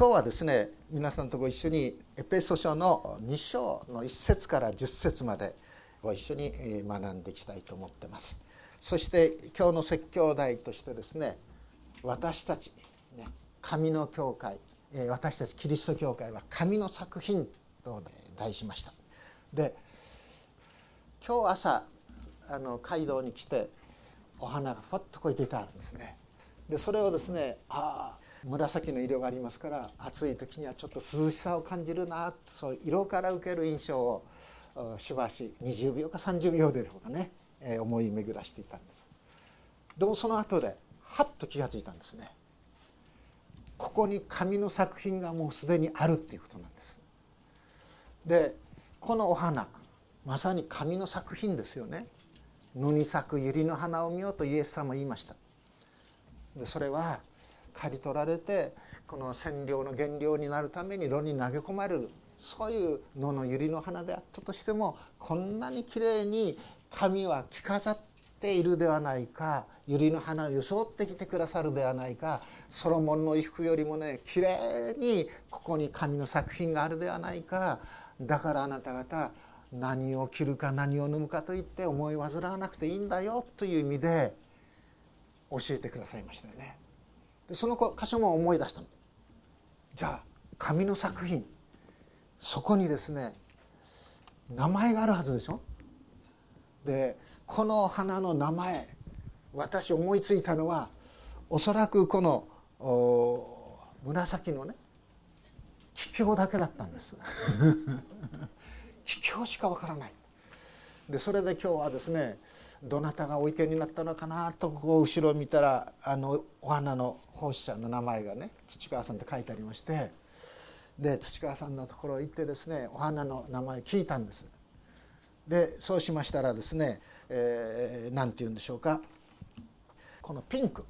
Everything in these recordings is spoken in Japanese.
今日はですね皆さんとご一緒にエペソ書の2章の1節から10節までご一緒に学んでいきたいと思ってます。そして今日の説教題としてですね私たち、ね、神の教会私たちキリスト教会は神の作品と題しました。で今日朝あの街道に来てお花がふわっとこう出てあるんですね。でそれをですねああ紫の色がありますから暑い時にはちょっと涼しさを感じるなそう色から受ける印象をしばし20秒か30秒でしょうかね、えー、思い巡らしていたんです。でもその後ではっと気が付いたんですね。ここに紙の作品がもうすでにあるっていうことなんです。でこのお花まさに紙の作品ですよね。野に咲く百合の花を見ようとイエス様言いました。でそれは刈り取られてこの染料の原料になるために炉に投げ込まれるそういう野の百合の花であったとしてもこんなにきれいに神は着飾っているではないか百合の花を装ってきてくださるではないかソロモンの衣服よりもねきれいにここに神の作品があるではないかだからあなた方何を着るか何を飲むかといって思い煩わなくていいんだよという意味で教えてくださいましたよね。でその箇所も思い出したの。じゃあ紙の作品。そこにですね名前があるはずでしょ。でこの花の名前私思いついたのはおそらくこの紫のね桔梗だけだったんです。桔梗しかわからない。でそれで今日はですねどなたがおいけになったのかなとこう後ろを見たらあのお花の奉仕者の名前がね土川さんって書いてありましてで土川さんのところ行ってですねお花の名前聞いたんです。でそうしましたらですね何、えー、て言うんでしょうか。このピンク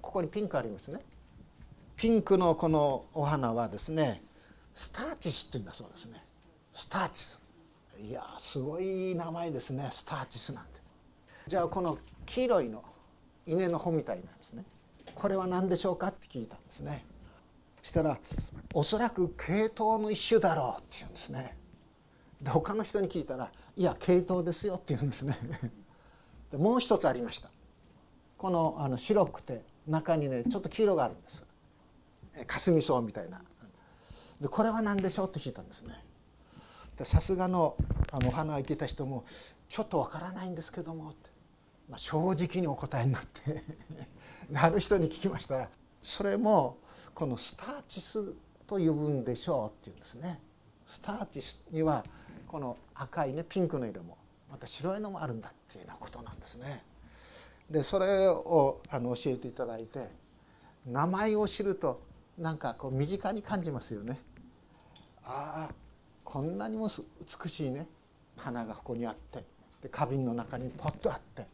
ここにピンクありますね。ピンクのこのお花はですねスターチスって言うんだそうですね。スターチス。いやすごい名前ですねスターチスなんて。じゃあこの黄色いの稲の穂みたいなんですね。これは何でしょうかって聞いたんですね。したらおそらく系統の一種だろうって言うんですね。で他の人に聞いたらいや系統ですよって言うんですね。でもう一つありました。このあの白くて中にねちょっと黄色があるんです。霞草みたいな。でこれは何でしょうって聞いたんですね。さすがのあのお花が生けた人も「ちょっとわからないんですけども」って、まあ、正直にお答えになって ある人に聞きましたら「それもこのスターチスと呼ぶんでしょう」って言うんですね。スターチスにはこの赤いねピンクの色もまた白いのもあるんだっていうようなことなんですね。でそれをあの教えていただいて名前を知るとなんかこう身近に感じますよね。ああこんなにも美しいね花がここにあってで花瓶の中にポッとあって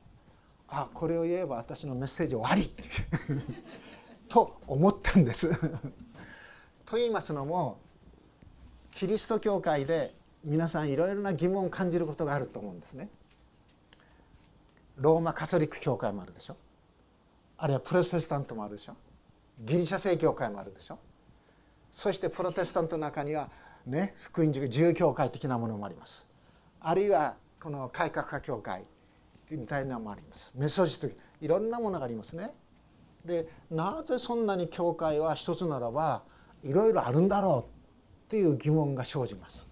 あこれを言えば私のメッセージ終わりっていう。と思ったんです。と言いますのもキリスト教会で皆さんいろいろな疑問を感じることがあると思うんですね。ローマカソリック教会もあるでしょ。あるいはプロテスタントもあるでしょ。ギリシャ正教会もあるでしょ。そしてプロテスタントの中にはね、福音塾自由教会的なものもあります。あるいはこの改革派教会。みたいなのもあります。メソジスいろんなものがありますね。でなぜそんなに教会は一つならばいろいろあるんだろうっていう疑問が生じます。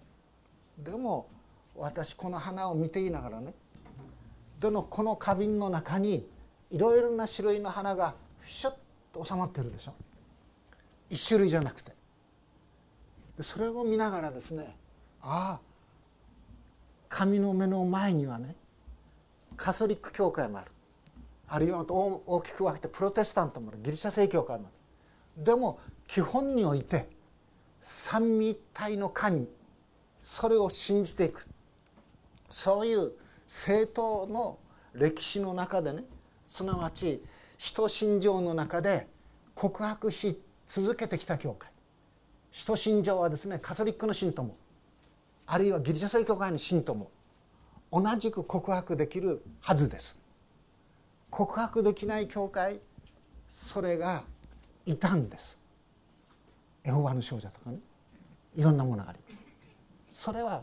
でも私この花を見ていながらねどのこの花瓶の中にいろいろな種類の花がシュッと収まってるでしょ。一種類じゃなくて。でそれを見ながらですねああ神の目の前にはねカソリック教会もある。あるいは大きく分けてプロテスタントもある。ギリシャ正教会もある。でも基本において三位一体の神それを信じていく。そういう政党の歴史の中でねすなわち使徒信条の中で告白し続けてきた教会。使徒信条はですねカソリックの信徒もあるいはギリシャ正教会の信徒も同じく告白できるはずです。告白できない教会それがいたんです。エホバの少女とかね。いろんなものがあります。それは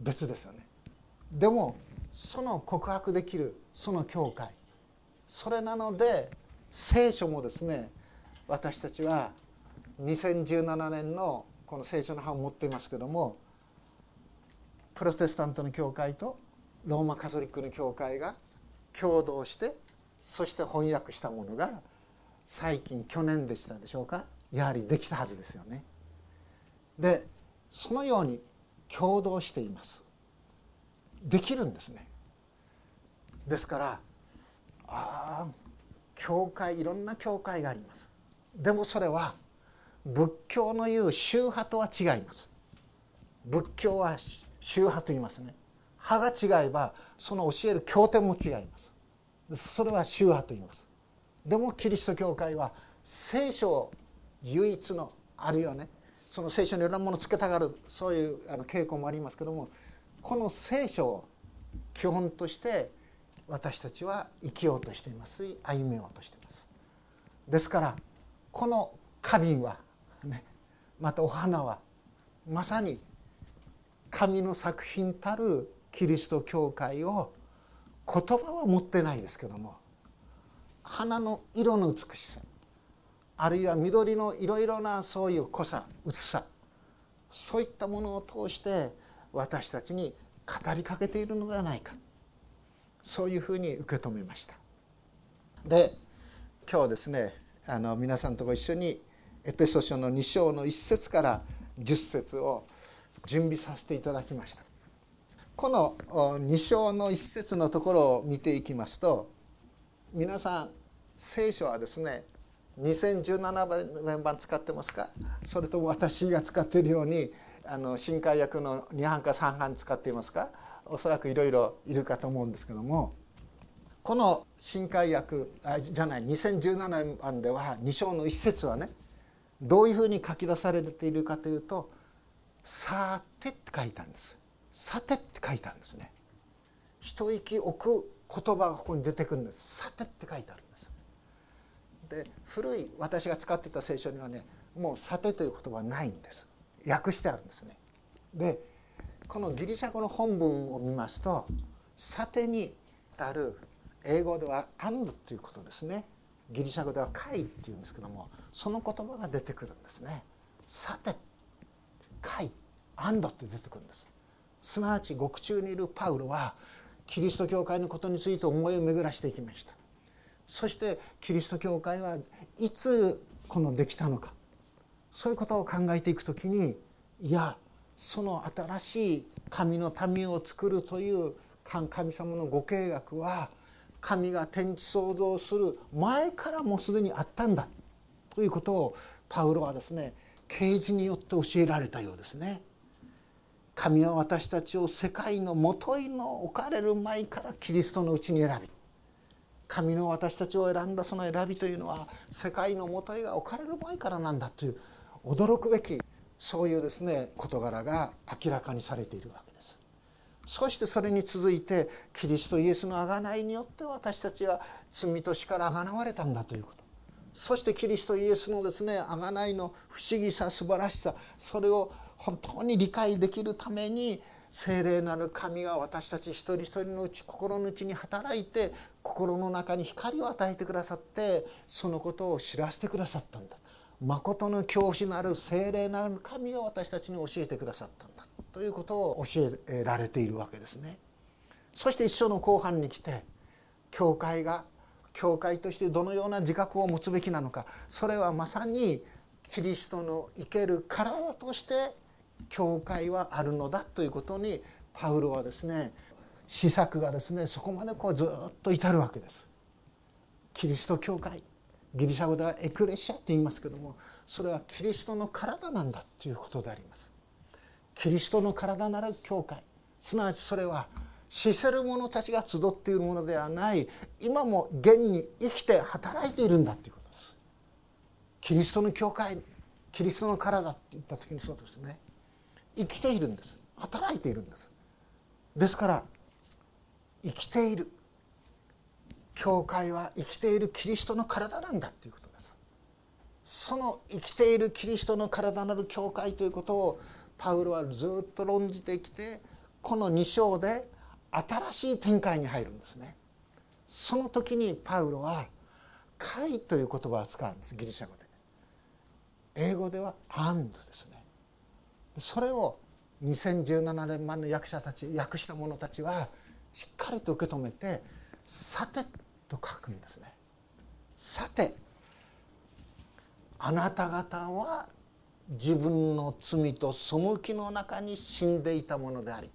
別ですよね。でもその告白できるその教会。それなので聖書もですね私たちは2017年のこの聖書の版を持っていますけどもプロテスタントの教会とローマカトリックの教会が共同してそして翻訳したものが最近去年でしたでしょうかやはりできたはずですよね。でそのように共同しています。できるんですね。ですからああ教会いろんな教会があります。でもそれは仏教の言う宗派とは違います。仏教は宗派と言いますね。派が違えばその教える経典も違います。それは宗派と言います。でもキリスト教会は聖書唯一のあるいはね。その聖書にいろんなものをつけたがるそういうあの傾向もありますけどもこの聖書を基本として私たちは生きようとしています。し歩めようとしています。ですからこの花瓶はねまたお花はまさに神の作品たるキリスト教会を言葉は持ってないですけども花の色の美しさあるいは緑のいろいろなそういう濃さ薄さそういったものを通して私たちに語りかけているのではないかそういうふうに受け止めました。で今日ですねあの皆さんとご一緒にエペソ書の2章の1節から10節を準備させていただきました。この2章の一節のところを見ていきますと皆さん聖書はですね2017年版使ってますか？それとも私が使っているようにあの新海訳の2版か3版使っていますか？おそらくいろいろいるかと思うんですけどもこの新海訳あじゃない2017年版では2章の一節はねどういうふうに書き出されているかというと「さて」って書いたんです。さてって書いてあるんですね。一息置く言葉がここに出てくるんです。さてって書いてあるんです。で古い私が使ってた聖書にはねもうさてという言葉はないんです。訳してあるんですね。でこのギリシャ語の本文を見ますとさてにある英語では「and」ということですね。ギリシャ語では「会」っていうんですけどもその言葉が出てくるんですね。さて。会 and って出てくるんです。すなわち獄中にいるパウロはキリスト教会のことについて思いを巡らしていきました。そしてキリスト教会はいつこのできたのか。そういうことを考えていくときにいやその新しい神の民を作るという神様のご計画は神が天地創造する前からもうすでにあったんだ。ということをパウロはですね啓示によって教えられたようですね。神は私たちを世界のもといの置かれる前からキリストのうちに選び神の私たちを選んだその選びというのは世界のもといが置かれる前からなんだという驚くべきそういうですね事柄が明らかにされているわけです。そしてそれに続いてキリストイエスの贖いによって私たちは罪と死から贖われたんだということそしてキリストイエスのですね贖いの不思議さ素晴らしさそれを本当に理解できるために聖霊なる神が私たち一人一人のうち心の内に働いて心の中に光を与えてくださってそのことを知らせてくださったんだ誠の教師なる聖霊なる神が私たちに教えてくださったんだということを教えられているわけですね。そして一章の後半に来て教会が教会としてどのような自覚を持つべきなのかそれはまさにキリストの生ける体として教会はあるのだということにパウロはですね施策がですねそこまでこうずっと至るわけです。キリスト教会ギリシャ語ではエクレシアと言いますけどもそれはキリストの体なんだということであります。キリストの体なる教会すなわちそれは死せる者たちが集っているものではない。今も現に生きて働いているんだということです。キリストの教会キリストの体って言った時にそうですね。生きているんです。働いているんです。ですから生きている。教会は生きているキリストの体なんだということです。その生きているキリストの体なる教会ということをパウロはずっと論じてきてこの2章で新しい展開に入るんですね。その時にパウロは「会」という言葉を使うんですギリシャ語で。英語では「アンド」ですね。それを2017年前の役者たち訳した者たちはしっかりと受け止めて「さて」と書くんですね。さてあなた方は自分の罪と背きの中に死んでいたものであり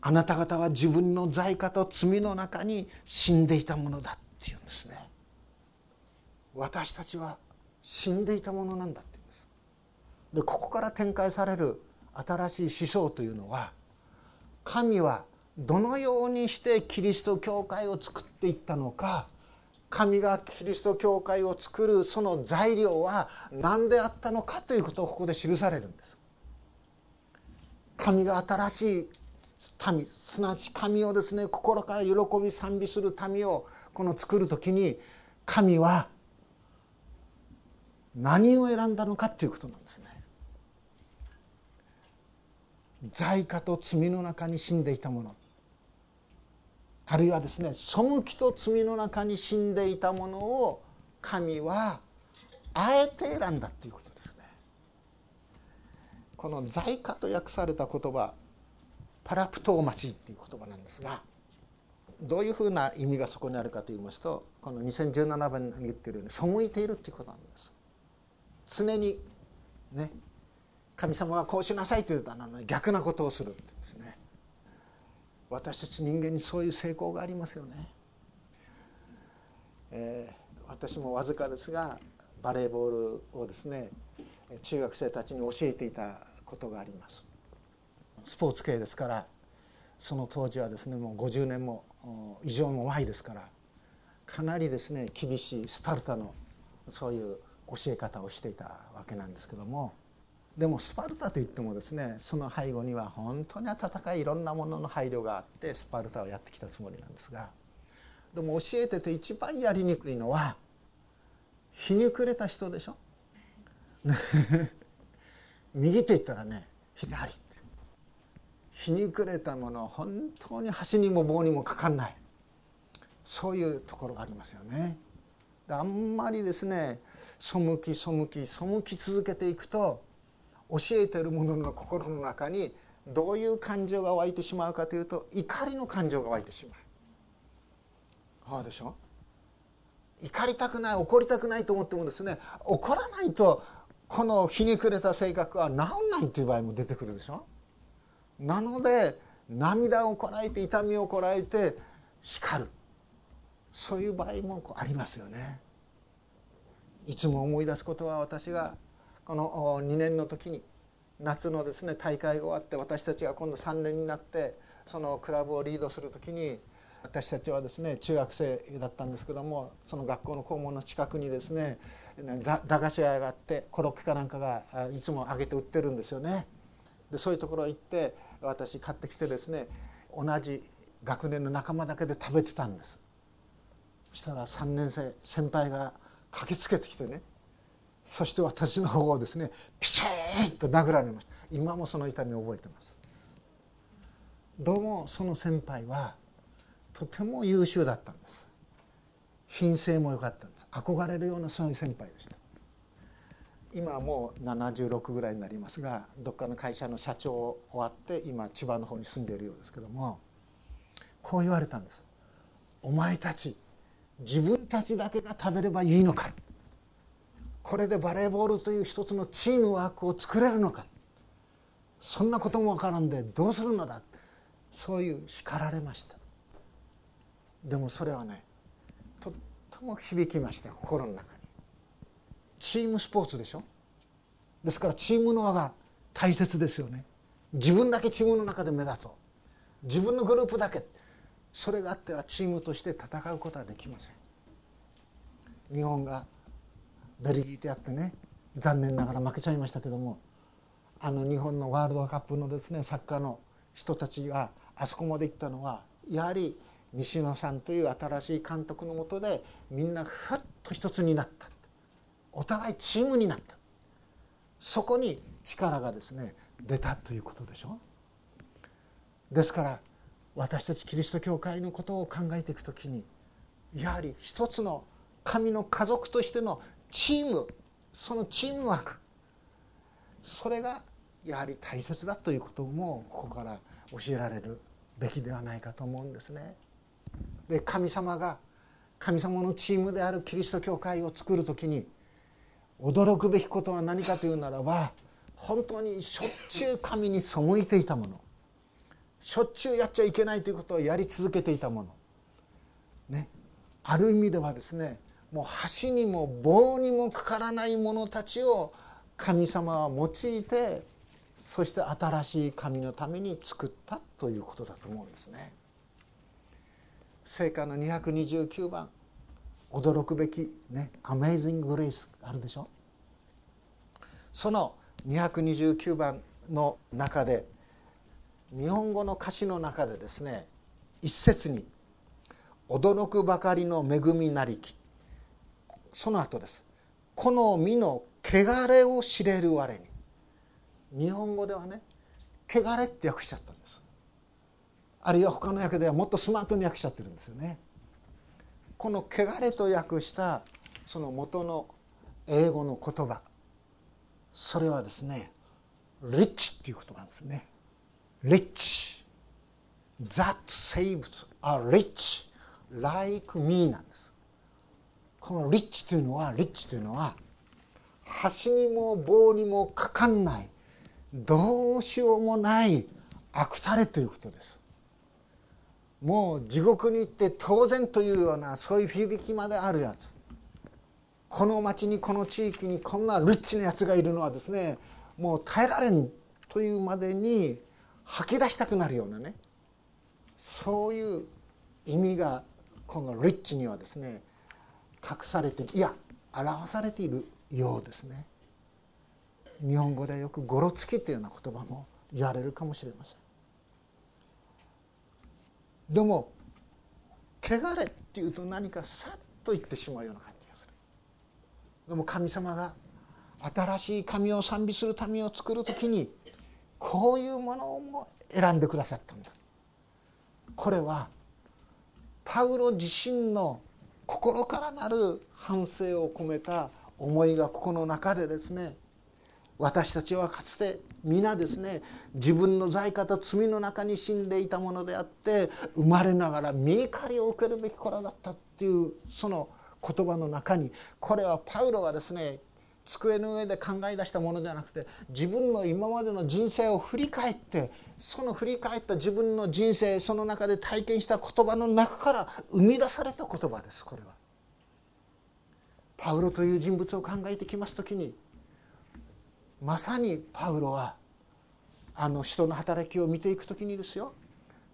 あなた方は自分の罪過と罪の中に死んでいたものだっていうんですね私たちは死んでいたものなんだって言うんですでここから展開される新しい思想というのは神はどのようにしてキリスト教会を作っていったのか神がキリスト教会を作るその材料は何であったのかということをここで記されるんです。神が新しい民すなわち神をですね心から喜び賛美する民をこの作る時に神は何を選んだのかということなんですね。罪過と罪の中に死んでいたものあるいはですね背きと罪の中に死んでいたものを神はあえて選んだということですね。この「在家」と訳された言葉パラプトーマチっていう言葉なんですがどういうふうな意味がそこにあるかと言いますとこの2017番に言ってるように背いているっていうことなんです。常にね神様はこうしなさいというのに逆なことをするんですね。私たち人間にそういう成功がありますよね。えー、私もわずかですがバレーボールをですね中学生たちに教えていたことがあります。スポーツ系ですからその当時はですねもう50年も以上も前ですからかなりですね厳しいスパルタのそういう教え方をしていたわけなんですけどもでもスパルタといってもですねその背後には本当に温かいいろんなものの配慮があってスパルタをやってきたつもりなんですがでも教えてて一番やりにくいのはひにくれた人でしょ？右と言ったらね左。ひにくれたもの本当に箸にも棒にもかかんないそういうところがありますよね。あんまりですね背き背き背き続けていくと教えてる者の心の中にどういう感情が湧いてしまうかというと怒りの感情が湧いてしまう。そうでしょ？怒りたくない怒りたくないと思ってもですね怒らないとこのひねくれた性格は治んないという場合も出てくるでしょ？なので涙をこらえて痛みをこらえて叱るそういう場合もありますよね。いつも思い出すことは私がこの2年の時に夏のですね大会が終わって私たちが今度3年になってそのクラブをリードする時に私たちはですね中学生だったんですけどもその学校の校門の近くにですね駄菓子屋があってコロッケかなんかがいつも揚げて売ってるんですよね。でそういうところ行って私買ってきてですね同じ学年の仲間だけで食べてたんです。そしたら3年生先輩が駆けつけてきてねそして私の方をですねピシッと殴られました。今もその痛みを覚えてます。どうもその先輩はとても優秀だったんです。品性も良かったんです。憧れるようなそういう先輩でした。今もう76ぐらいになりますがどっかの会社の社長を終わって今千葉の方に住んでいるようですけどもこう言われたんです「お前たち自分たちだけが食べればいいのか」これでバレーボールという一つのチームワークを作れるのか。そんなこともわからんでどうするのだ。そういう叱られました。でもそれはねとっても響きました心の中に。チームスポーツでしょ？ですからチームの輪が大切ですよね。自分だけチームの中で目立とう。自分のグループだけ。それがあってはチームとして戦うことはできません。日本がベルギーとやってね残念ながら負けちゃいましたけどもあの日本のワールドカップのですねサッカーの人たちがあそこまで行ったのはやはり西野さんという新しい監督のもとでみんなふっと一つになった。お互いチームになったそこに力がですね出たということでしょですから私たちキリスト教会のことを考えていくときにやはり一つの神の家族としてのチームそのチームワークそれがやはり大切だということもここから教えられるべきではないかと思うんですね。で神様が神様のチームであるキリスト教会を作る時に驚くべきことは何かというならば本当にしょっちゅう神に背いていたもの。しょっちゅうやっちゃいけないということをやり続けていたもの。ね。ある意味ではですねもう箸にも棒にもかからない者たちを神様は用いてそして新しい神のために作ったということだと思うんですね。聖歌の229番驚くべきね「アメイジング・グレイス」あるでしょ？その229番の中で日本語の歌詞の中でですね一節に「驚くばかりの恵みなりき」その後です「この身の汚れを知れる我に」日本語ではね「汚れ」って訳しちゃったんです。あるいは他の訳ではもっとスマートに訳しちゃってるんですよね。この「汚れ」と訳したその元の英語の言葉。それはですね「リッチ」っていう言葉なんですね。rich that saved are rich like me なんです。この rich というのは rich というのは端にも棒にもかかんない。どうしようもない。悪たれということです。もう地獄に行って当然というようなそういう響きまであるやつ。この町にこの地域にこんなリッチなやつがいるのはですねもう耐えられんというまでに吐き出したくなるようなねそういう意味がこのリッチにはですね隠されていや表されているようですね。日本語でよく「ごろつき」というような言葉も言われるかもしれません。でも「汚れ」っていうと何かさっと言ってしまうような感じ。でも神様が新しい神を賛美する民を作る時にこういうものも選んでくださったんだ。これはパウロ自身の心からなる反省を込めた思いがここの中でですね私たちはかつて皆ですね自分の罪過と罪の中に死んでいたものであって生まれながら見怒りを受けるべき子らだったっていうその言葉の中にこれはパウロがですね机の上で考え出したものではなくて自分の今までの人生を振り返ってその振り返った自分の人生その中で体験した言葉の中から生み出された言葉ですこれは。パウロという人物を考えてきます時にまさにパウロはあの人の働きを見ていく時にですよ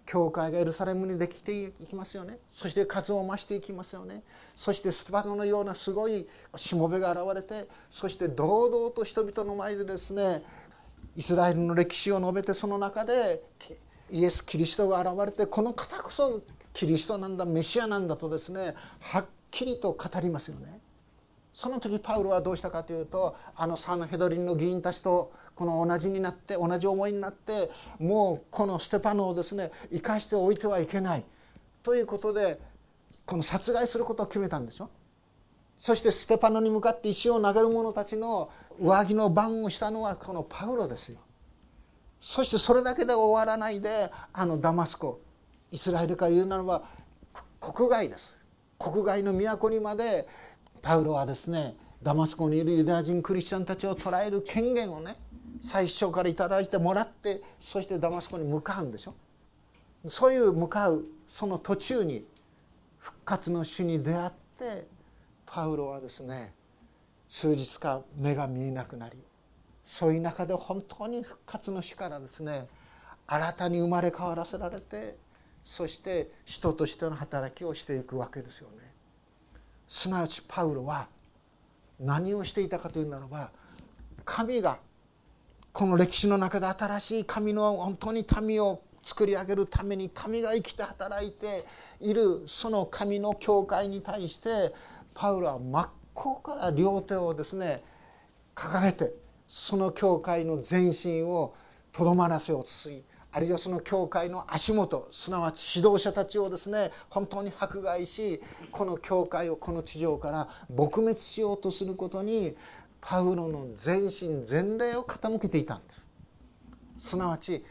教会がエルサレムにできていきますよねそして数を増していきますよねそしてスパノのようなすごいしもべが現れてそして堂々と人々の前でですねイスラエルの歴史を述べてその中でイエス・キリストが現れてこの方こそキリストなんだメシアなんだとですねはっきりと語りますよね。その時パウロはどうしたかというとあのサンヘドリンの議員たちとこの同じになって同じ思いになってもうこのステパノをですね生かしておいてはいけない。ということでこの殺害することを決めたんでしょ？そしてステパノに向かって石を投げる者たちの上着の番をしたのはこのパウロですよ。そしてそれだけで終わらないであのダマスコイスラエルから言うならば国外です。国外の都にまでパウロはですねダマスコにいるユダヤ人クリスチャンたちを捕らえる権限をね最初から頂いてもらってそしてダマスコに向かうんでしょ？そういう向かうその途中に復活の主に出会ってパウロはですね数日間目が見えなくなりそういう中で本当に復活の主からですね新たに生まれ変わらせられてそして人としての働きをしていくわけですよね。すなわちパウロは何をしていたかというならば神がこの歴史の中で新しい神の本当に民を作り上げるために神が生きて働いているその神の教会に対してパウロは真っ向から両手をですね掲げてその教会の前進をとどまらせようとする。あるいはその教会の足元すなわち指導者たちをですね本当に迫害しこの教会をこの地上から撲滅しようとすることにパウロの全身全霊を傾けていたんです。すなわち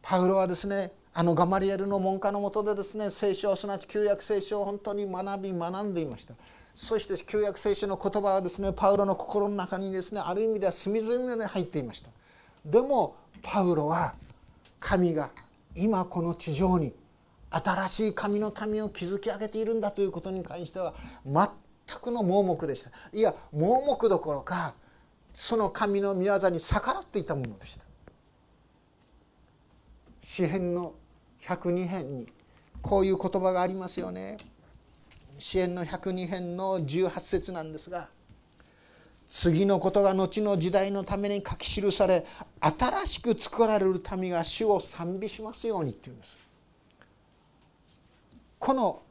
パウロはですねあのガマリエルの門下のもとでですね聖書すなわち旧約聖書を本当に学び学んでいました。そして旧約聖書の言葉はですねパウロの心の中にですねある意味では隅々で入っていました。でもパウロは神が今この地上に新しい神の民を築き上げているんだということに関しては全くの盲目でした。いや盲目どころかその神の御業に逆らっていたものでした。詩編の102編にこういう言葉がありますよね。詩編の102編の18節なんですが次のことが後の時代のために書き記され新しく作られる民が主を賛美しますようにっていうんです。この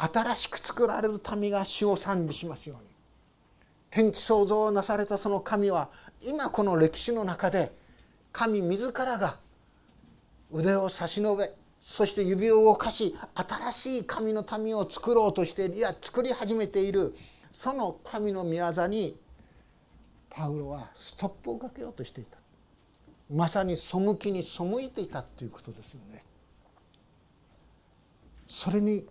新しく作られる民が主を賛美しますように。天地創造をなされたその神は今この歴史の中で神自らが腕を差し伸べそして指を動かし新しい神の民を作ろうとしていや作り始めているその神の御業にパウロはストップをかけようとしていた。まさに背きに背いていたということですよね。それに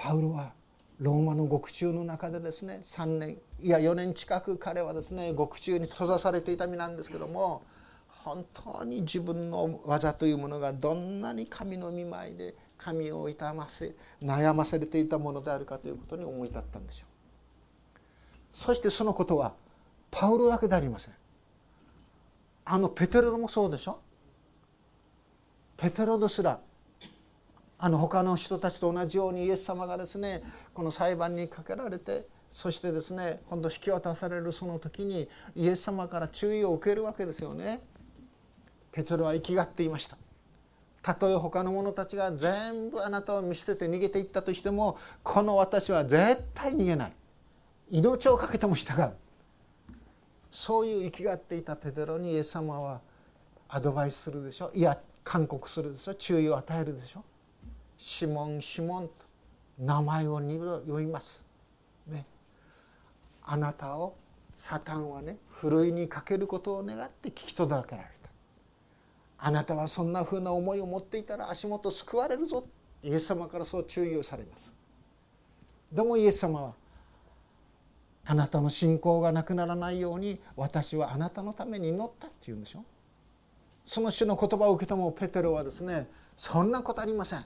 パウロはローマの獄中の中でですね3年いや4年近く彼はですね獄中に閉ざされていた身なんですけども本当に自分の技というものがどんなに神の見舞いで神を痛ませ悩ませていたものであるかということに思い立ったんでしょうそしてそのことはパウロだけでありません。あのペテロもそうでしょ。ペテロですらあの他の人たちと同じようにイエス様がですねこの裁判にかけられてそしてですね今度引き渡されるその時にイエス様から注意を受けるわけですよね。ペテロは生きがっていました。たとえ他の者たちが全部あなたを見捨てて逃げていったとしてもこの私は絶対逃げない。命を懸けても従う。そういう生きがっていたペテロにイエス様はアドバイスするでしょ。いや勧告するでしょ。注意を与えるでしょ。シモンシモンと名前を2度呼びます。ね、あなたをサタンはねふるいにかけることを願って聞き届けられた。あなたはそんなふうな思いを持っていたら足元救われるぞイエス様からそう注意をされます。でもイエス様はあなたの信仰がなくならないように私はあなたのために祈ったって言うんでしょその種の言葉を受けてもペテロはですねそんなことありません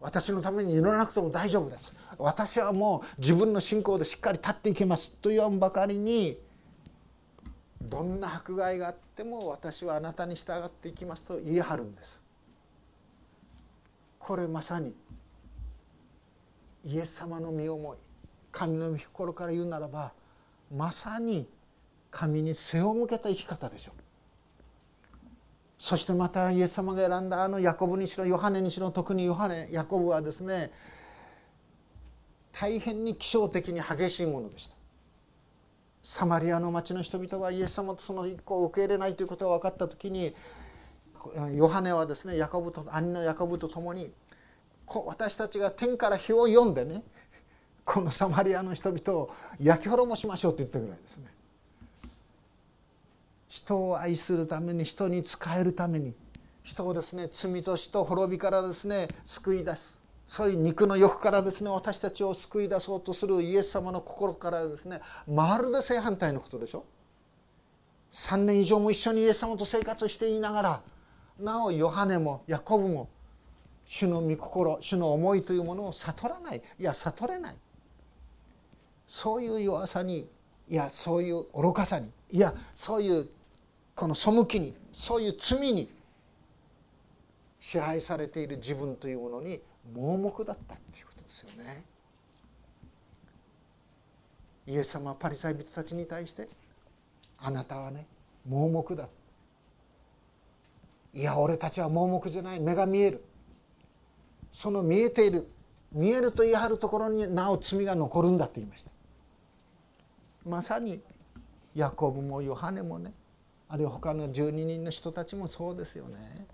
私のために祈らなくても大丈夫です。私はもう自分の信仰でしっかり立っていけますと言わんばかりにどんな迫害があっても私はあなたに従っていきますと言い張るんです。これまさにイエス様の身思い神の御心から言うならばまさに神に背を向けた生き方でしょう。そしてまたイエス様が選んだあのヤコブにしろヨハネにしろ特にヨハネヤコブはですね大変に気象的に激しいものでした。サマリアの町の人々がイエス様とその一個を受け入れないということが分かった時にヨハネはですねヤコブと兄のヤコブと共に私たちが天から火を読んでねこのサマリアの人々を焼き滅ぼしましょうと言ったぐらいですね。人を愛するために人に仕えるために人をですね罪と死と滅びからですね救い出す。そういう肉の欲からですね私たちを救い出そうとするイエス様の心からですねまるで正反対のことでしょ？3年以上も一緒にイエス様と生活していながらなおヨハネもヤコブも主の御心主の思いというものを悟らない。いや悟れない。そういう弱さにいやそういう愚かさにいやそういうこの背きにそういう罪に支配されている自分というものに盲目だったっていうことですよね。イエス様はパリサイ人たちに対してあなたはね盲目だ。いや俺たちは盲目じゃない。目が見える。その見えている見えると言い張るところになお罪が残るんだと言いました。まさにヤコブもヨハネもねあるいは他の12人の人たちもそうですよね。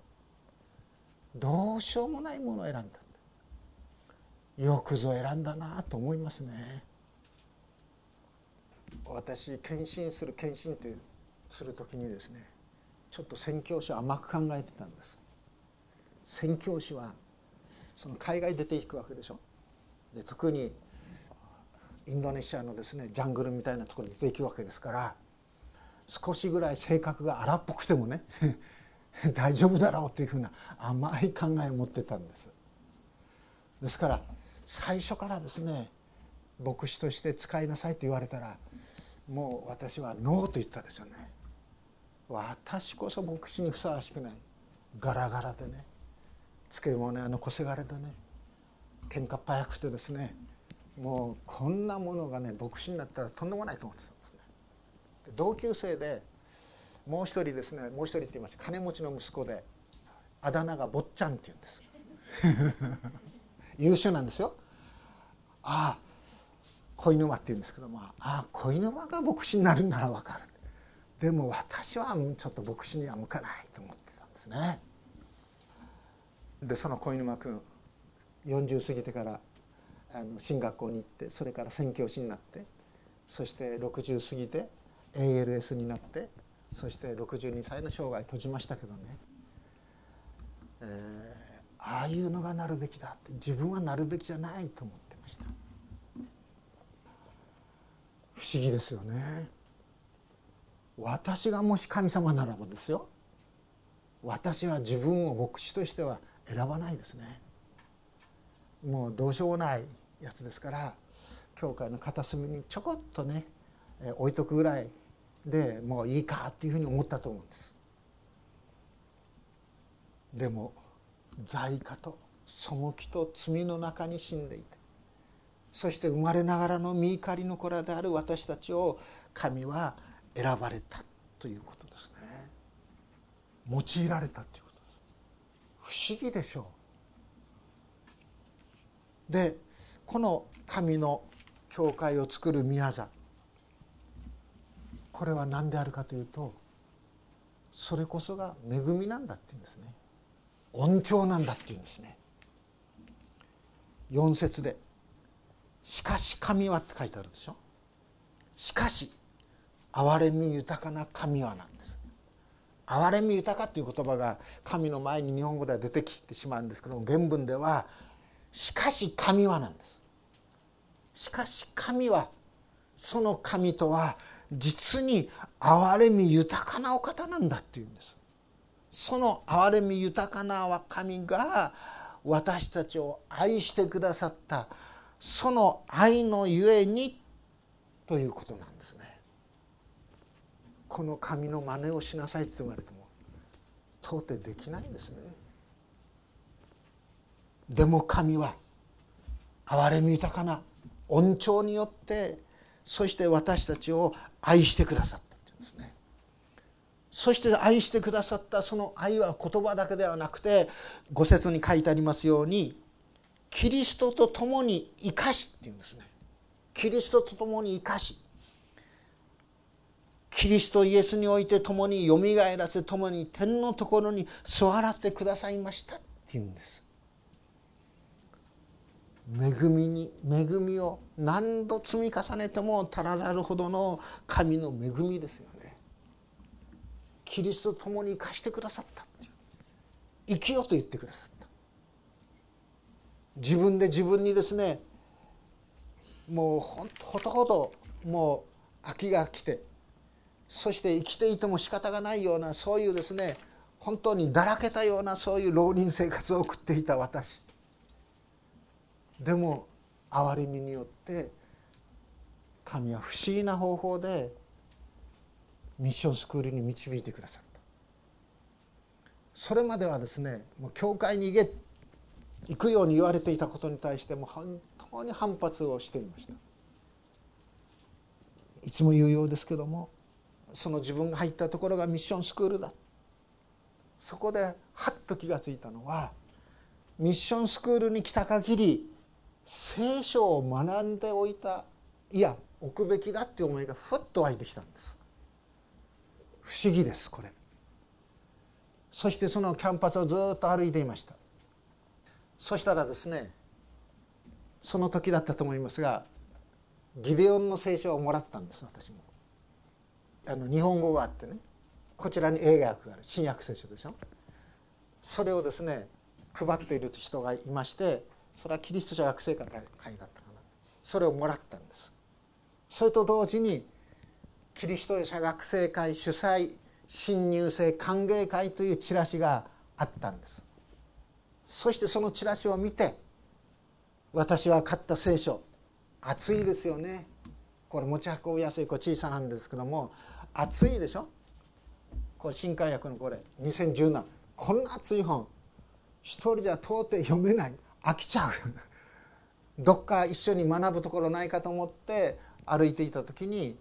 どうしようもないものを選んだよくぞ選んだなと思いますね。私献身する献身というする時にですねちょっと宣教師は甘く考えてたんです。宣教師はその海外出ていくわけでしょ。で特にインドネシアのですねジャングルみたいなところに出ていくわけですから少しぐらい性格が荒っぽくてもね 大丈夫だろうというふうな甘い考えを持ってたんです。ですから最初からですね牧師として使いなさいと言われたらもう私はノーと言ったでしょうね。私こそ牧師にふさわしくない。ガラガラでね漬物屋のこせがれでね喧嘩っ早くてですねもうこんなものがね牧師になったらとんでもないと思ってた。同級生でもう一人ですねもう一人って言いました。金持ちの息子であだ名が坊ちゃんって言うんです。優秀なんですよ。ああ恋沼って言うんですけどもああ恋沼が牧師になるなら分かる。でも私はちょっと牧師には向かないと思ってたんですね。でその恋沼君40過ぎてからあの進学校に行ってそれから宣教師になってそして60過ぎて ALS になってそして62歳の生涯閉じましたけどね、えー、ああいうのがなるべきだって自分はなるべきじゃないと思ってました。不思議ですよね。私がもし神様ならばですよ。私は自分を牧師としては選ばないですね。もうどうしようもないやつですから教会の片隅にちょこっとね置いとくぐらいでもういいかっていうふうに思ったと思うんです。でも罪過と背きと罪の中に死んでいて。そして生まれながらの身怒りの子らである私たちを神は選ばれたということですね。用いられたということです。不思議でしょう。でこの神の教会を作る宮座。これは何であるかというとそれこそが恵みなんだって言うんですね。恩寵なんだって言うんですね。4節で「しかし神は」って書いてあるでしょ。しかし憐れみ豊かな神はなんです。憐れみ豊かっていう言葉が神の前に日本語では出てきてしまうんですけども原文ではしかし神はなんです。しかし神はその神とは実に憐れみ豊かなお方なんだっていうんです。その憐れみ豊かな神が私たちを愛してくださった。その愛のゆえにということなんですね。この神の真似をしなさいって言われても到底できないんですね。でも神は憐れみ豊かな恩寵によってそして私たちを愛してくださったっていうんですね。そして愛してくださったその愛は言葉だけではなくてご説に書いてありますようにキリストと共に生かしっていうんですね。キリストと共に生かし。キリストイエスにおいて共によみがえらせ共に天のところに座らせてくださいましたっていうんです。恵みに恵みを何度積み重ねても足らざるほどの神の恵みですよね。キリストと共に生かしてくださったって生きようと言ってくださった。自分で自分にですねもうほんとほとほどもう秋が来てそして生きていても仕方がないようなそういうですね本当にだらけたようなそういう浪人生活を送っていた私。でも憐れみによって神は不思議な方法でミッションスクールに導いてくださった。それまではですねもう教会に行け行くように言われていたことに対しても本当に反発をしていました。いつも言うようですけどもその自分が入ったところがミッションスクールだ。そこではっと気が付いたのはミッションスクールに来た限り聖書を学んでおいたいや置くべきだっていう思いがふっと湧いてきたんです。不思議ですこれ。そしてそのキャンパスをずっと歩いていました。そしたらですねその時だったと思いますがギデオンの聖書をもらったんです私も。あの日本語があってねこちらに英訳がある新約聖書でしょ。それをですね配っている人がいましてそれはキリスト者学生会だったかな。それをもらったんです。それと同時にキリスト者学生会主催新入生歓迎会というチラシがあったんです。そしてそのチラシを見て私は買った聖書。厚いですよね。これ持ち運びやすいこれ小さなんですけども厚いでしょ？これ新海訳のこれ2017こんな厚い本。一人じゃ到底読めない。飽きちゃう どっか一緒に学ぶところないかと思って歩いていた時に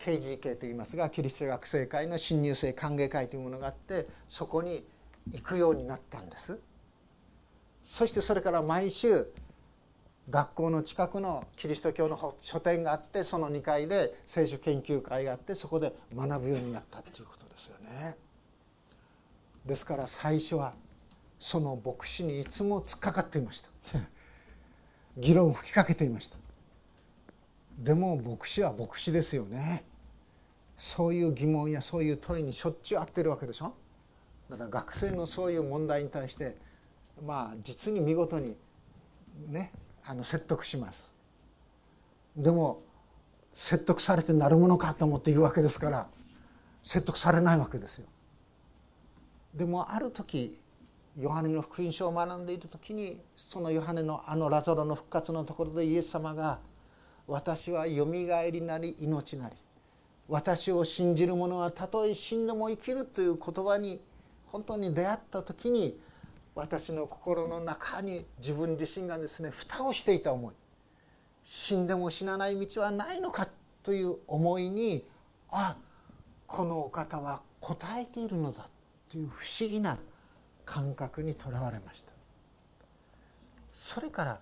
KGK といいますがキリスト学生会の新入生歓迎会というものがあってそこに行くようになったんですそしてそれから毎週学校の近くのキリスト教の書店があってその2階で聖書研究会があってそこで学ぶようになったということですよね。ですから最初はその牧師にいつも突っかかっていました。議論を吹きかけていました。でも牧師は牧師ですよね。そういう疑問やそういう問いにしょっちゅう合ってるわけでしょ。だから学生のそういう問題に対してまあ実に見事にねあの説得します。でも説得されてなるものかと思って言うわけですから説得されないわけですよ。でもある時ヨハネの福音書を学んでいる時にそのヨハネのあのラザロの復活のところでイエス様が「私はよみがえりなり命なり私を信じる者はたとえ死んでも生きる」という言葉に本当に出会った時に私の心の中に自分自身がですね蓋をしていた思い死んでも死なない道はないのかという思いにあこのお方は答えているのだという不思議な感覚にとらわれましたそれから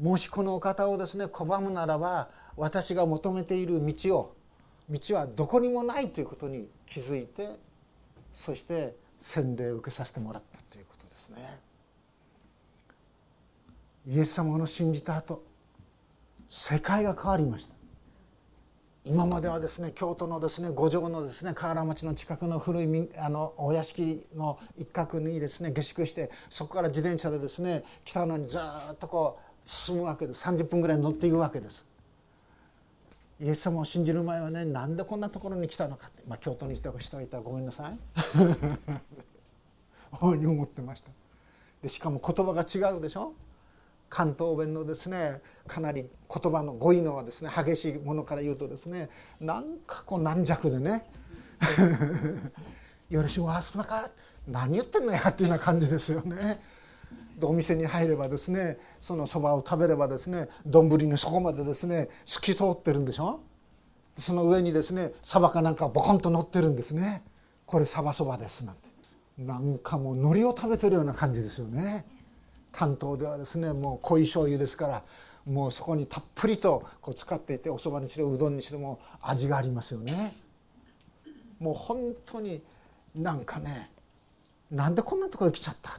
もしこのお方をですね拒むならば私が求めている道を道はどこにもないということに気づいてそして洗礼を受けさせてもらったということですね。イエス様の信じた後世界が変わりました今まではですね京都のですね五条のですね河原町の近くの古いあのお屋敷の一角にですね下宿してそこから自転車でですね来たのにずっとこう進むわけです。30分ぐらい乗っていくわけです。イエス様を信じる前はねなんでこんなところに来たのかって、まあ、京都に来た人がいたらごめんなさい。大いに思ってました。でしかも言葉が違うでしょ？関東弁のですねかなり言葉の語彙のはですね激しいものから言うとですねなんかこう軟弱でね「よろしくおはすまか？何言ってんのや」っていうような感じですよね。でお店に入ればですねそのそばを食べればですね丼の底までですね透き通ってるんでしょ？その上にですねサバかなんかボコンと乗ってるんですねこれサバそばですなんてなんかもう海苔を食べてるような感じですよね。関東ではですねもう濃い醤油ですからもうそこにたっぷりとこう使っていておそばにしろうどんにしろも味がありますよね。もう本当になんかねなんでこんなところに来ちゃったっ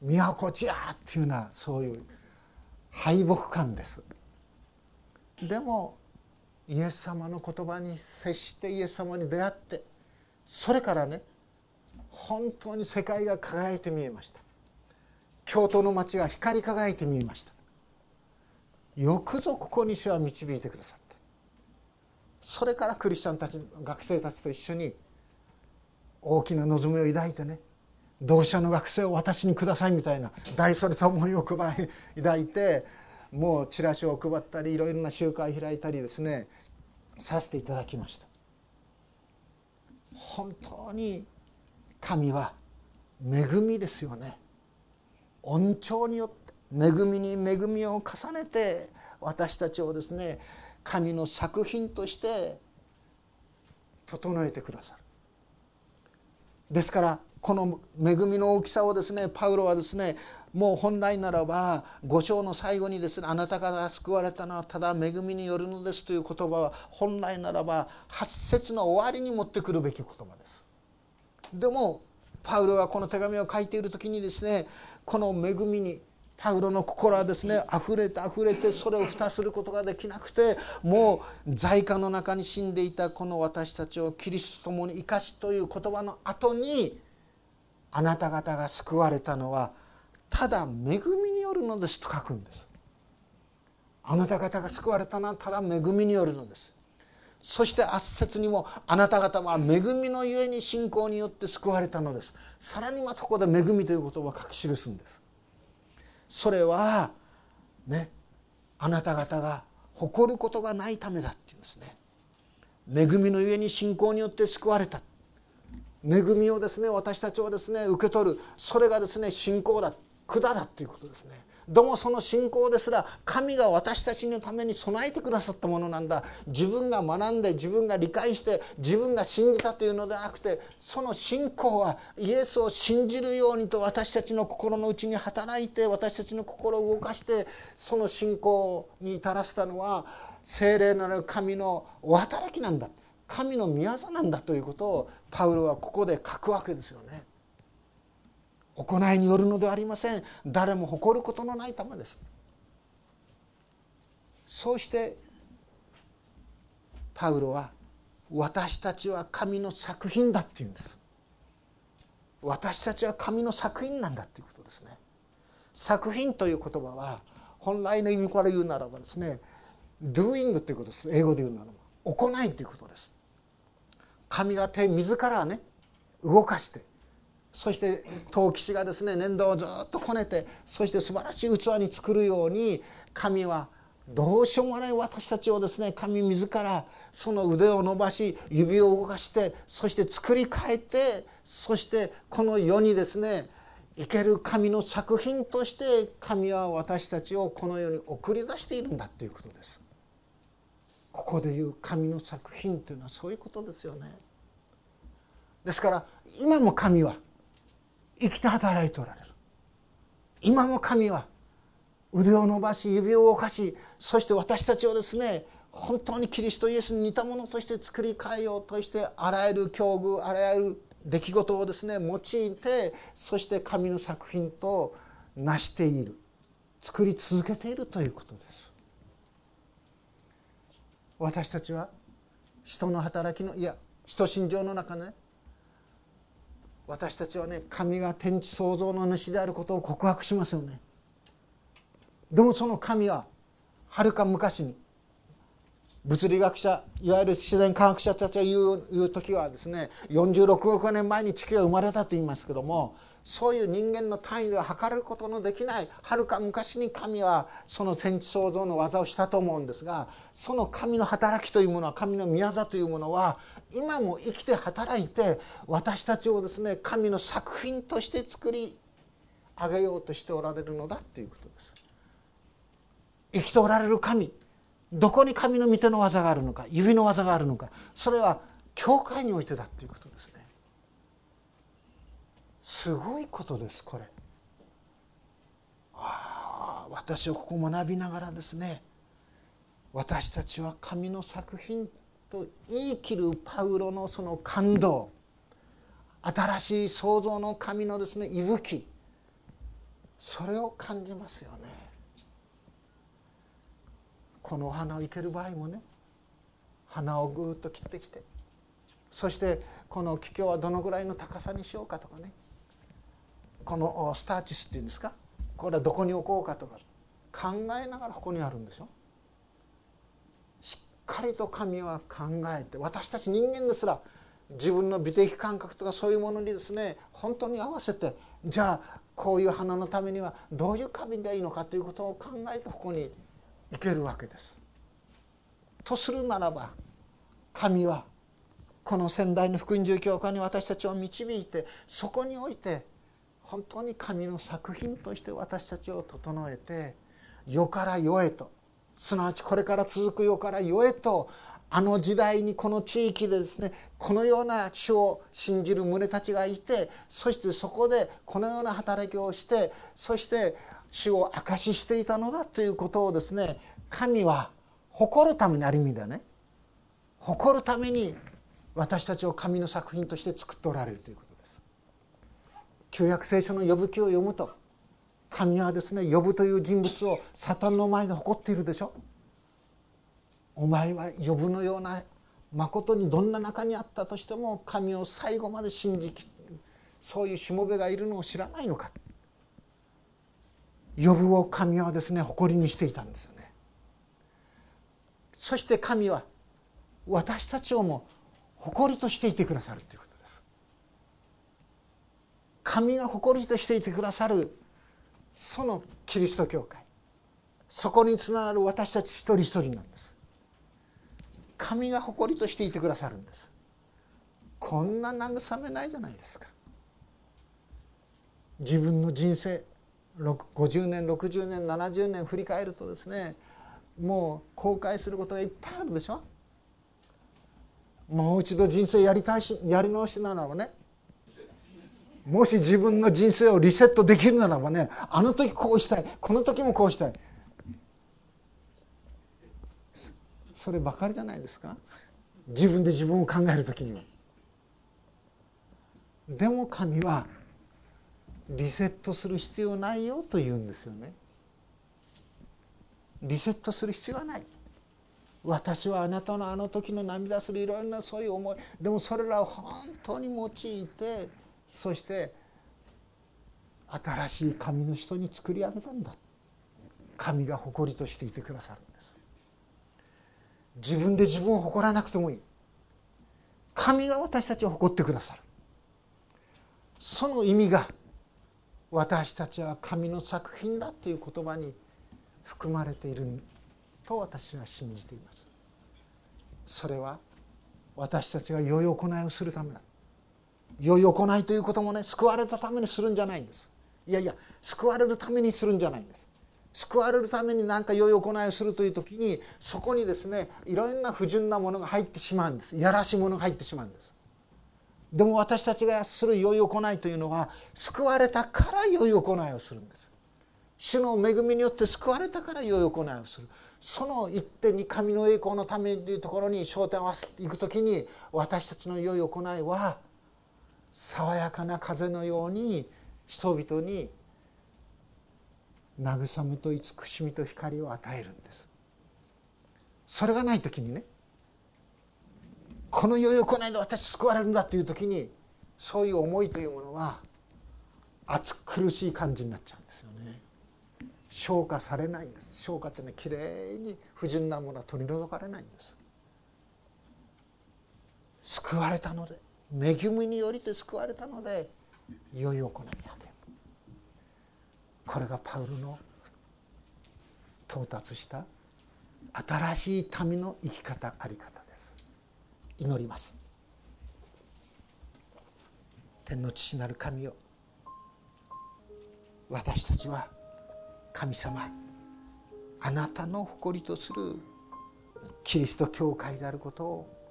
ていう都ちやっていうようなそういう敗北感です。でもイエス様の言葉に接してイエス様に出会ってそれからね本当に世界が輝いて見えました京都の町が光り輝いて見えました。よくぞここに主は導いてくださった。それからクリスチャンたち学生たちと一緒に大きな望みを抱いてね同社の学生を私にくださいみたいな大それた思いを抱いてもうチラシを配ったりいろいろな集会を開いたりですねさせていただきました。本当に神は恵みですよね。恩寵によって恵みに恵みを重ねて私たちをですね神の作品として整えてくださるですからこの恵みの大きさをですねパウロはですねもう本来ならば五章の最後にですねあなた方が救われたのはただ恵みによるのですという言葉は本来ならば8節の終わりに持ってくるべき言葉です。でもパウロがこの手紙を書いている時にですねこの恵みにパウロの心はですね溢れて溢れてそれを蓋することができなくてもう在家の中に死んでいたこの私たちをキリストと共に生かしという言葉の後にあなた方が救われたのはただ恵みによるのですと書くんです。あなた方が救われたのはただ恵みによるのです。そして圧節にもあなた方は恵みのゆえに信仰によって救われたのです。さらにまたここで恵みという言葉を書き記すんです。それはねあなた方が誇ることがないためだっていうんですね。恵みのゆえに信仰によって救われた。恵みをですね私たちはですね受け取る。それがですね信仰だ。管だっていうことですね。どうもその信仰ですら神が私たちのために備えてくださったものなんだ。自分が学んで自分が理解して自分が信じたというのではなくてその信仰はイエスを信じるようにと私たちの心の内に働いて私たちの心を動かしてその信仰に至らせたのは精霊なる神のお働きなんだ。神の御業なんだということをパウロはここで書くわけですよね。行いによるのではありません。誰も誇ることのないためです。そうしてパウロは私たちは神の作品だって言うんです。私たちは神の作品なんだっていうことですね。作品という言葉は本来の意味から言うならばですね doing ということです。英語で言うならば行いということです。神が手自らね動かしてそして陶器師がですね粘土をずっとこねてそして素晴らしい器に作るように神はどうしようもない私たちをですね神自らその腕を伸ばし指を動かしてそして作り変えてそしてこの世にですね生ける神の作品として神は私たちをこの世に送り出しているんだということです。ここでいう神の作品というのはそういうことですよね。ですから今も神は生きて働いておられる。今も神は腕を伸ばし指を動かしそして私たちをですね本当にキリストイエスに似たものとして作り変えようとしてあらゆる境遇あらゆる出来事をですね用いてそして神の作品と成している。作り続けているということです。私たちは人の働きのいや人心情の中ね私たちはね神が天地創造の主であることを告白しますよね。でもその神ははるか昔に物理学者いわゆる自然科学者たちが言う言う時はですね46億年前に地球が生まれたと言いますけどもそういう人間の単位では測ることのできないはるか昔に神はその天地創造の技をしたと思うんですがその神の働きというものは神の御業というものは今も生きて働いて私たちをですね神の作品として作り上げようとしておられるのだということです。生きておられる神どこに神の御手の技があるのか指の技があるのかそれは教会においてだということですね。すごいことですこれ。ああ私はここ学びながらですね私たちは神の作品と言い切るパウロのその感動新しい創造の神のですね息吹それを感じますよね。このお花を生ける場合もね花をぐっと切ってきてそしてこの桔梗はどのぐらいの高さにしようかとかねこのスターチスっていうんですか？これはどこに置こうかとか考えながらここにあるんでしょ？しっかりと神は考えて私たち人間ですら自分の美的感覚とかそういうものにですね本当に合わせてじゃあこういう花のためにはどういう花瓶がいいのかということを考えてここに行けるわけです。とするならば神はこの仙台の福音住教会に私たちを導いてそこにおいて本当に神の作品として私たちを整えて世から世へとすなわちこれから続く世から世へとあの時代にこの地域でですねこのような主を信じる群れたちがいてそしてそこでこのような働きをしてそして主を証ししていたのだということをですね神は誇るためにある意味でね誇るために私たちを神の作品として作っておられるということ。旧約聖書の呼ぶ記を読むと神はですね呼ぶという人物をサタンの前で誇っているでしょ。お前は呼ぶのような誠にどんな中にあったとしても神を最後まで信じきそういうしもべがいるのを知らないのか。呼ぶを神はですね誇りにしていたんですよね。そして神は私たちをも誇りとしていてくださるということ。神が誇りとしていてくださるそのキリスト教会。そこにつながる私たち一人一人なんです。神が誇りとしていてくださるんです。こんな慰めないじゃないですか。自分の人生50年60年70年振り返るとですねもう後悔することがいっぱいあるでしょ。もう一度人生やりたいしやり直しならばねもし自分の人生をリセットできるならばねあの時こうしたいこの時もこうしたいそればかりじゃないですか？自分で自分を考える時には。でも神はリセットする必要ないよと言うんですよね。リセットする必要はない。私はあなたのあの時の涙するいろんなそういう思いでもそれらを本当に用いてそして新しい神の人に作り上げたんだ。神が誇りとしていてくださるんです。自分で自分を誇らなくてもいい。神が私たちを誇ってくださる。その意味が私たちは神の作品だという言葉に含まれていると私は信じています。それは私たちが良い行いをするためだ。良い行いということもね救われたためにするんじゃないんです。いやいや救われるためにするんじゃないんです。救われるために何か良い行いをするという時にそこにですねいろんな不純なものが入ってしまうんです。やらしいものが入ってしまうんです。でも私たちがする良い行いというのは救われたから良い行いをするんです。主の恵みによって救われたから良い行いをする。その一点に神の栄光のためというところに焦点を合わせていく時に私たちの良い行いは爽やかな風のように人々に慰めと慈しみと光を与えるんです。それがない時にねこの良い行いで私救われるんだという時にそういう思いというものは熱苦しい感じになっちゃうんですよね。消化されないんです。消化ってねきれいに不純なものは取り除かれないんです。救われたので。恵みによりて救われたので良い行いに励む。これがパウルの到達した新しい民の生き方あり方です。祈ります。天の父なる神よ。私たちは神様あなたの誇りとするキリスト教会であることを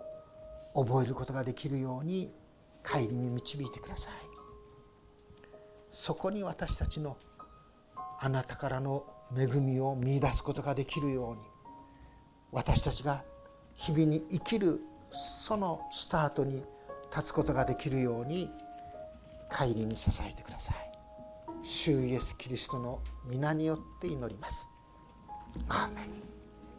覚えることができるように顧み導いてください。そこに私たちのあなたからの恵みを見いだすことができるように私たちが日々に生きるそのスタートに立つことができるように顧み支えてください。主イエスキリストの皆によって祈ります。アーメン。